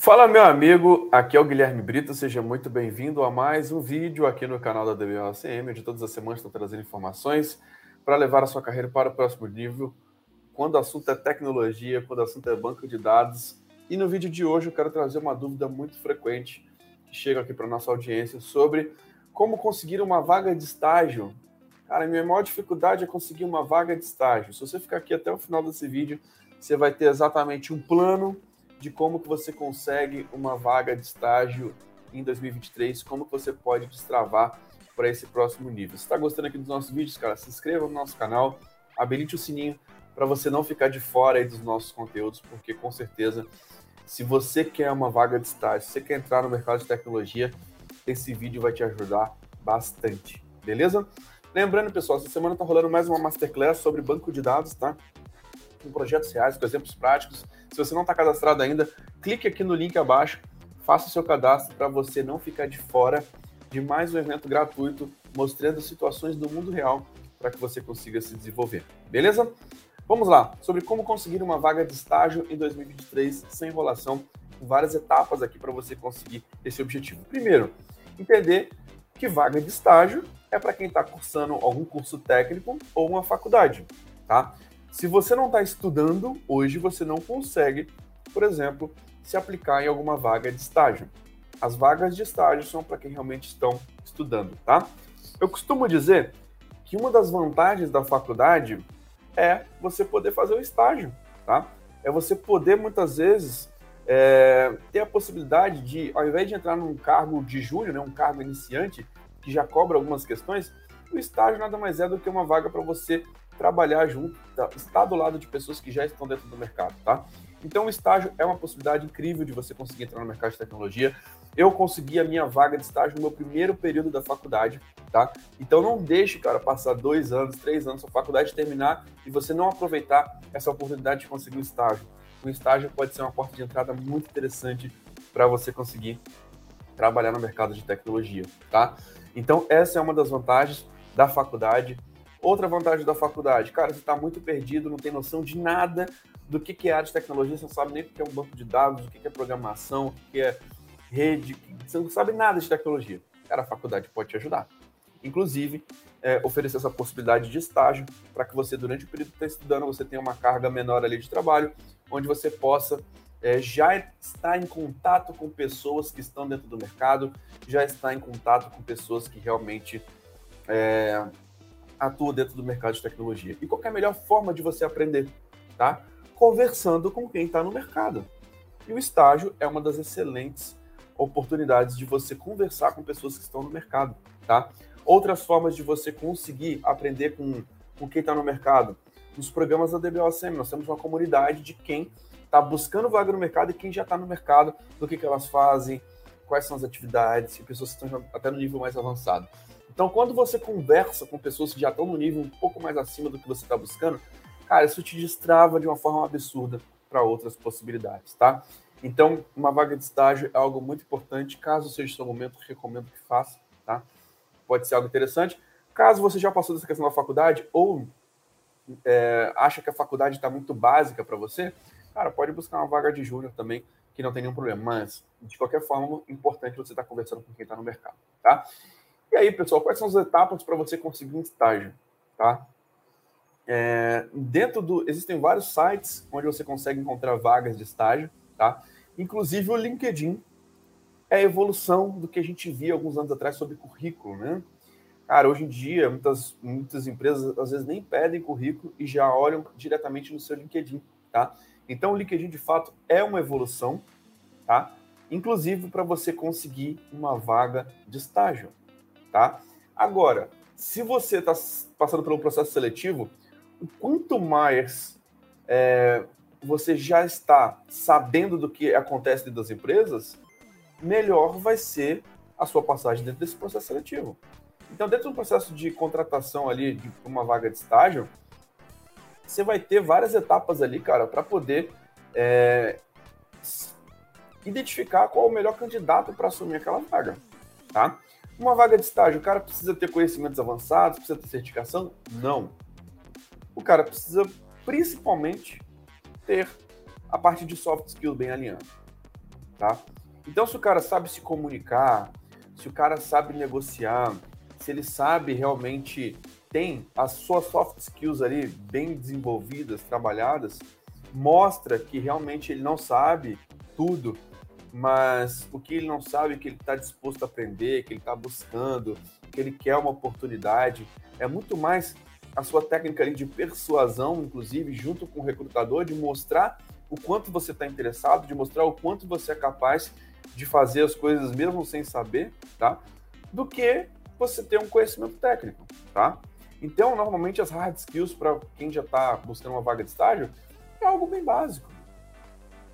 Fala, meu amigo, aqui é o Guilherme Brito, seja muito bem-vindo a mais um vídeo aqui no canal da DBOCM, onde todas as semanas estou trazendo informações para levar a sua carreira para o próximo nível, quando o assunto é tecnologia, quando o assunto é banco de dados. E no vídeo de hoje eu quero trazer uma dúvida muito frequente que chega aqui para nossa audiência sobre como conseguir uma vaga de estágio. Cara, minha maior dificuldade é conseguir uma vaga de estágio. Se você ficar aqui até o final desse vídeo, você vai ter exatamente um plano de como que você consegue uma vaga de estágio em 2023, como que você pode destravar para esse próximo nível. Se está gostando aqui dos nossos vídeos, cara, se inscreva no nosso canal, habilite o sininho para você não ficar de fora dos nossos conteúdos, porque com certeza, se você quer uma vaga de estágio, se você quer entrar no mercado de tecnologia, esse vídeo vai te ajudar bastante, beleza? Lembrando, pessoal, essa semana está rolando mais uma masterclass sobre banco de dados, tá? Com projetos reais, com exemplos práticos. Se você não está cadastrado ainda, clique aqui no link abaixo, faça o seu cadastro para você não ficar de fora de mais um evento gratuito mostrando situações do mundo real para que você consiga se desenvolver. Beleza? Vamos lá, sobre como conseguir uma vaga de estágio em 2023 sem enrolação, com várias etapas aqui para você conseguir esse objetivo. Primeiro, entender que vaga de estágio é para quem está cursando algum curso técnico ou uma faculdade, tá? Se você não está estudando, hoje você não consegue, por exemplo, se aplicar em alguma vaga de estágio. As vagas de estágio são para quem realmente estão estudando, tá? Eu costumo dizer que uma das vantagens da faculdade é você poder fazer o estágio, tá? É você poder muitas vezes é, ter a possibilidade de, ao invés de entrar num cargo de júnior, né, um cargo iniciante que já cobra algumas questões, o estágio nada mais é do que uma vaga para você trabalhar junto, tá? estar do lado de pessoas que já estão dentro do mercado, tá? Então, o estágio é uma possibilidade incrível de você conseguir entrar no mercado de tecnologia. Eu consegui a minha vaga de estágio no meu primeiro período da faculdade, tá? Então, não deixe, cara, passar dois anos, três anos, sua faculdade terminar e você não aproveitar essa oportunidade de conseguir um estágio. Um estágio pode ser uma porta de entrada muito interessante para você conseguir trabalhar no mercado de tecnologia, tá? Então, essa é uma das vantagens da faculdade. Outra vantagem da faculdade, cara, você está muito perdido, não tem noção de nada do que, que é área de tecnologia, você não sabe nem o que é um banco de dados, o que, é programação, o que é rede, você não sabe nada de tecnologia. Cara, a faculdade pode te ajudar. Inclusive, é, oferecer essa possibilidade de estágio para que você, durante o período que está estudando, você tenha uma carga menor ali de trabalho, onde você possa é, já estar em contato com pessoas que estão dentro do mercado, já estar em contato com pessoas que realmente é, atua dentro do mercado de tecnologia. E qual é a melhor forma de você aprender? Tá? Conversando com quem está no mercado. E o estágio é uma das excelentes oportunidades de você conversar com pessoas que estão no mercado. Tá? Outras formas de você conseguir aprender com, com quem está no mercado. Nos programas da DBOCM, nós temos uma comunidade de quem está buscando vaga no mercado e quem já está no mercado, do que, que elas fazem, quais são as atividades, e pessoas que estão até no nível mais avançado. Então, quando você conversa com pessoas que já estão no nível um pouco mais acima do que você está buscando, cara, isso te destrava de uma forma absurda para outras possibilidades, tá? Então, uma vaga de estágio é algo muito importante. Caso seja seu momento, recomendo que faça, tá? Pode ser algo interessante. Caso você já passou dessa questão da faculdade ou é, acha que a faculdade está muito básica para você, cara, pode buscar uma vaga de júnior também, que não tem nenhum problema. Mas, de qualquer forma, é importante você estar tá conversando com quem está no mercado, tá? E aí, pessoal, quais são as etapas para você conseguir um estágio? Tá? É, dentro do. Existem vários sites onde você consegue encontrar vagas de estágio, tá? Inclusive o LinkedIn é a evolução do que a gente via alguns anos atrás sobre currículo, né? Cara, hoje em dia, muitas, muitas empresas às vezes nem pedem currículo e já olham diretamente no seu LinkedIn, tá? Então, o LinkedIn, de fato, é uma evolução, tá? Inclusive para você conseguir uma vaga de estágio tá? Agora, se você está passando pelo processo seletivo, o quanto mais é, você já está sabendo do que acontece dentro das empresas, melhor vai ser a sua passagem dentro desse processo seletivo. Então, dentro do processo de contratação ali de uma vaga de estágio, você vai ter várias etapas ali, cara, para poder é, identificar qual é o melhor candidato para assumir aquela vaga, tá? Uma vaga de estágio, o cara precisa ter conhecimentos avançados, precisa ter certificação? Não. O cara precisa principalmente ter a parte de soft skills bem alinhada. tá? Então, se o cara sabe se comunicar, se o cara sabe negociar, se ele sabe realmente tem as suas soft skills ali bem desenvolvidas, trabalhadas, mostra que realmente ele não sabe tudo, mas o que ele não sabe é que ele está disposto a aprender, que ele está buscando, que ele quer uma oportunidade. É muito mais a sua técnica ali de persuasão, inclusive, junto com o recrutador, de mostrar o quanto você está interessado, de mostrar o quanto você é capaz de fazer as coisas mesmo sem saber, tá? Do que você ter um conhecimento técnico, tá? Então, normalmente as hard skills para quem já está buscando uma vaga de estágio é algo bem básico.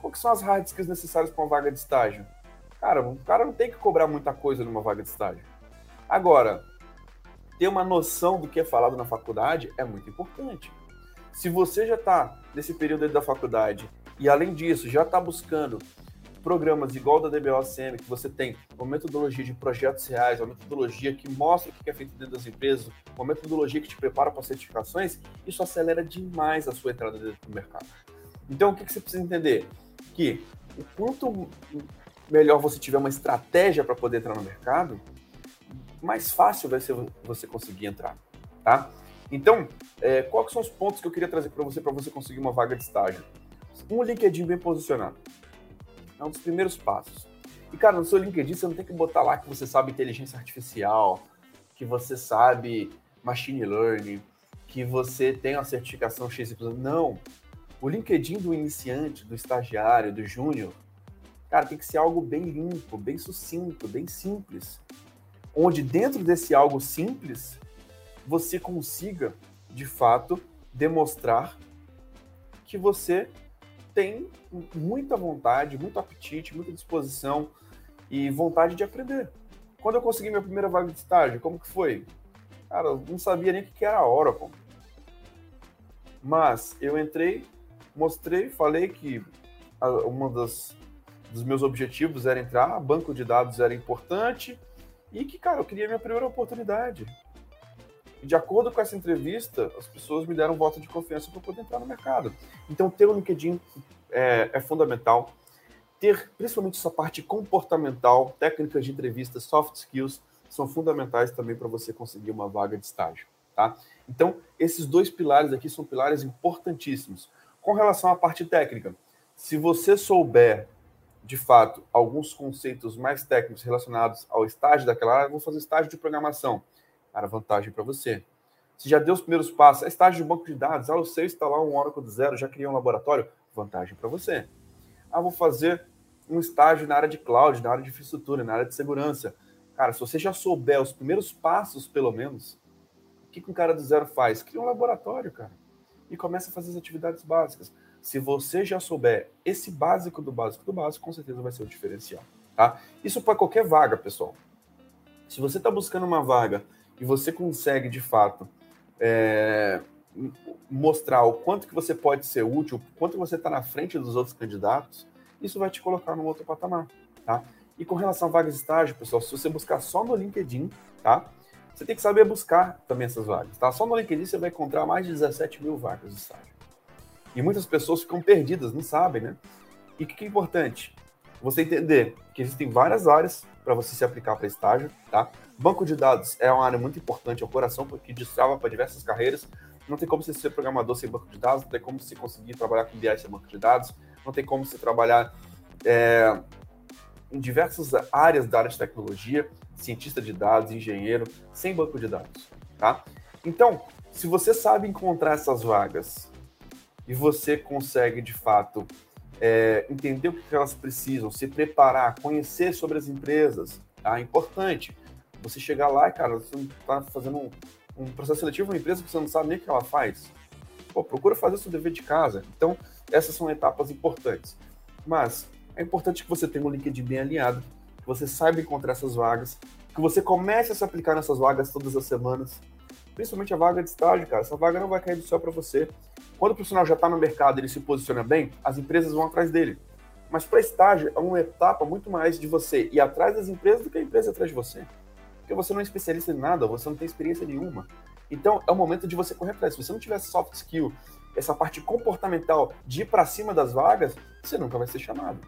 Qual que são as hard skills necessárias para uma vaga de estágio? Cara, o cara não tem que cobrar muita coisa numa vaga de estágio. Agora, ter uma noção do que é falado na faculdade é muito importante. Se você já está nesse período da faculdade e, além disso, já está buscando programas igual da DBOCM, que você tem uma metodologia de projetos reais, uma metodologia que mostra o que é feito dentro das empresas, uma metodologia que te prepara para certificações, isso acelera demais a sua entrada dentro do mercado. Então, o que você precisa entender? Que o quanto melhor você tiver uma estratégia para poder entrar no mercado, mais fácil vai ser você conseguir entrar, tá? Então, é, quais são os pontos que eu queria trazer para você para você conseguir uma vaga de estágio? Um LinkedIn bem posicionado. É um dos primeiros passos. E, cara, no seu LinkedIn você não tem que botar lá que você sabe inteligência artificial, que você sabe machine learning, que você tem uma certificação XY. Não. O LinkedIn do iniciante, do estagiário, do júnior, cara, tem que ser algo bem limpo, bem sucinto, bem simples. Onde dentro desse algo simples, você consiga, de fato, demonstrar que você tem muita vontade, muito apetite, muita disposição e vontade de aprender. Quando eu consegui minha primeira vaga de estágio, como que foi? Cara, eu não sabia nem o que era a Oracle. Mas eu entrei, mostrei, falei que uma das dos meus objetivos era entrar, banco de dados era importante e que, cara, eu queria minha primeira oportunidade. E de acordo com essa entrevista, as pessoas me deram um voto de confiança para poder entrar no mercado. Então, ter o LinkedIn é, é fundamental. Ter principalmente essa parte comportamental, técnicas de entrevista, soft skills, são fundamentais também para você conseguir uma vaga de estágio. Tá? Então, esses dois pilares aqui são pilares importantíssimos. Com relação à parte técnica, se você souber, de fato, alguns conceitos mais técnicos relacionados ao estágio daquela área, vou fazer estágio de programação. Cara, vantagem para você. Se já deu os primeiros passos, é estágio de banco de dados, ah, eu sei instalar um Oracle do zero, já criei um laboratório, vantagem para você. Ah, vou fazer um estágio na área de cloud, na área de infraestrutura, na área de segurança. Cara, se você já souber os primeiros passos, pelo menos, o que um cara do zero faz? Cria um laboratório, cara. E começa a fazer as atividades básicas. Se você já souber esse básico do básico do básico, com certeza vai ser o diferencial. Tá? Isso para qualquer vaga, pessoal. Se você está buscando uma vaga e você consegue, de fato, é, mostrar o quanto que você pode ser útil, quanto você está na frente dos outros candidatos, isso vai te colocar num outro patamar, tá? E com relação a vagas de estágio, pessoal, se você buscar só no LinkedIn, tá? Você tem que saber buscar também essas vagas, tá? Só no LinkedIn você vai encontrar mais de 17 mil vagas de estágio. E muitas pessoas ficam perdidas, não sabem, né? E o que é importante? Você entender que existem várias áreas para você se aplicar para estágio, tá? Banco de dados é uma área muito importante, é o coração que destrava para diversas carreiras. Não tem como você ser programador sem banco de dados, não tem como você conseguir trabalhar com BI sem banco de dados, não tem como você trabalhar é, em diversas áreas da área de tecnologia, cientista de dados, engenheiro, sem banco de dados, tá? Então, se você sabe encontrar essas vagas e você consegue, de fato, é, entender o que elas precisam, se preparar, conhecer sobre as empresas, tá? É importante. Você chegar lá, cara, você está fazendo um, um, processo seletivo uma empresa que você não sabe nem o que ela faz. Pô, procura fazer o seu dever de casa. Então, essas são etapas importantes. Mas é importante que você tenha um LinkedIn bem alinhado, você saiba encontrar essas vagas, que você comece a se aplicar nessas vagas todas as semanas. Principalmente a vaga de estágio, cara. Essa vaga não vai cair do céu para você. Quando o profissional já está no mercado, ele se posiciona bem, as empresas vão atrás dele. Mas para estágio é uma etapa muito mais de você ir atrás das empresas do que a empresa atrás de você porque você não é especialista em nada, você não tem experiência nenhuma. Então, é o momento de você correr atrás. Se você não tiver soft skill, essa parte comportamental de ir para cima das vagas, você nunca vai ser chamado.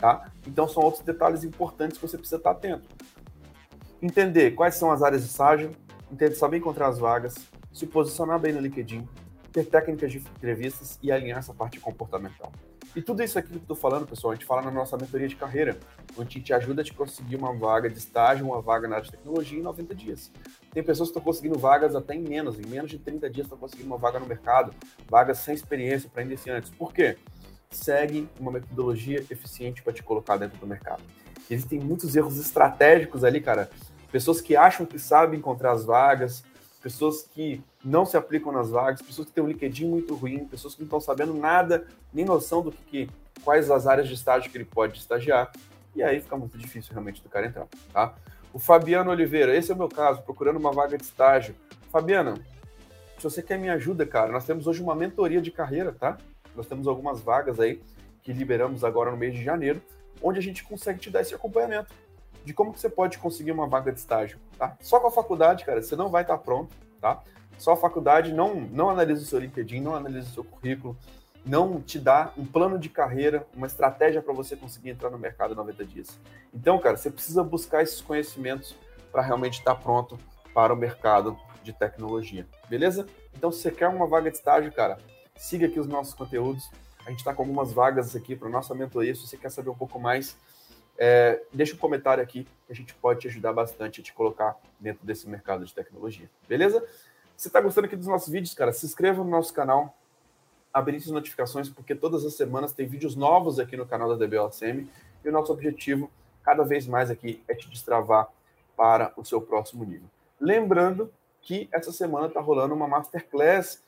Tá? Então são outros detalhes importantes que você precisa estar atento. Entender quais são as áreas de estágio, entender, saber encontrar as vagas, se posicionar bem no LinkedIn, ter técnicas de entrevistas e alinhar essa parte comportamental. E tudo isso aqui que eu estou falando, pessoal, a gente fala na nossa mentoria de carreira, onde a gente ajuda a te conseguir uma vaga de estágio, uma vaga na área de tecnologia em 90 dias. Tem pessoas que estão conseguindo vagas até em menos, em menos de 30 dias estão conseguindo uma vaga no mercado, vagas sem experiência para iniciantes. Por quê? Segue uma metodologia eficiente para te colocar dentro do mercado. Existem muitos erros estratégicos ali, cara. Pessoas que acham que sabem encontrar as vagas, pessoas que não se aplicam nas vagas, pessoas que têm um LinkedIn muito ruim, pessoas que não estão sabendo nada, nem noção do que, quais as áreas de estágio que ele pode estagiar, e aí fica muito difícil realmente do cara entrar, tá? O Fabiano Oliveira, esse é o meu caso, procurando uma vaga de estágio. Fabiana, se você quer minha ajuda, cara, nós temos hoje uma mentoria de carreira, tá? Nós temos algumas vagas aí que liberamos agora no mês de janeiro, onde a gente consegue te dar esse acompanhamento de como que você pode conseguir uma vaga de estágio, tá? Só com a faculdade, cara, você não vai estar pronto, tá? Só a faculdade não, não analisa o seu LinkedIn, não analisa o seu currículo, não te dá um plano de carreira, uma estratégia para você conseguir entrar no mercado em 90 dias. Então, cara, você precisa buscar esses conhecimentos para realmente estar pronto para o mercado de tecnologia, beleza? Então, se você quer uma vaga de estágio, cara, siga aqui os nossos conteúdos. A gente está com algumas vagas aqui para nossa mentoria. Se você quer saber um pouco mais, é, deixa um comentário aqui que a gente pode te ajudar bastante a te colocar dentro desse mercado de tecnologia, beleza? Se está gostando aqui dos nossos vídeos, cara, se inscreva no nosso canal, habilite as notificações, porque todas as semanas tem vídeos novos aqui no canal da DBOCM e o nosso objetivo, cada vez mais aqui, é te destravar para o seu próximo nível. Lembrando que essa semana está rolando uma Masterclass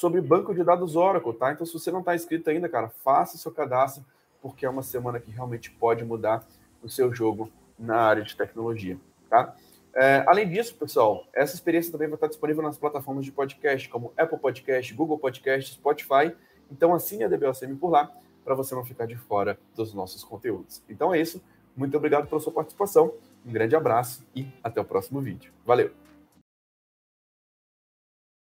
sobre banco de dados Oracle, tá? Então, se você não está inscrito ainda, cara, faça seu cadastro porque é uma semana que realmente pode mudar o seu jogo na área de tecnologia, tá? É, além disso, pessoal, essa experiência também vai estar disponível nas plataformas de podcast, como Apple Podcast, Google Podcast, Spotify. Então assine a DBOCM por lá, para você não ficar de fora dos nossos conteúdos. Então é isso. Muito obrigado pela sua participação. Um grande abraço e até o próximo vídeo. Valeu!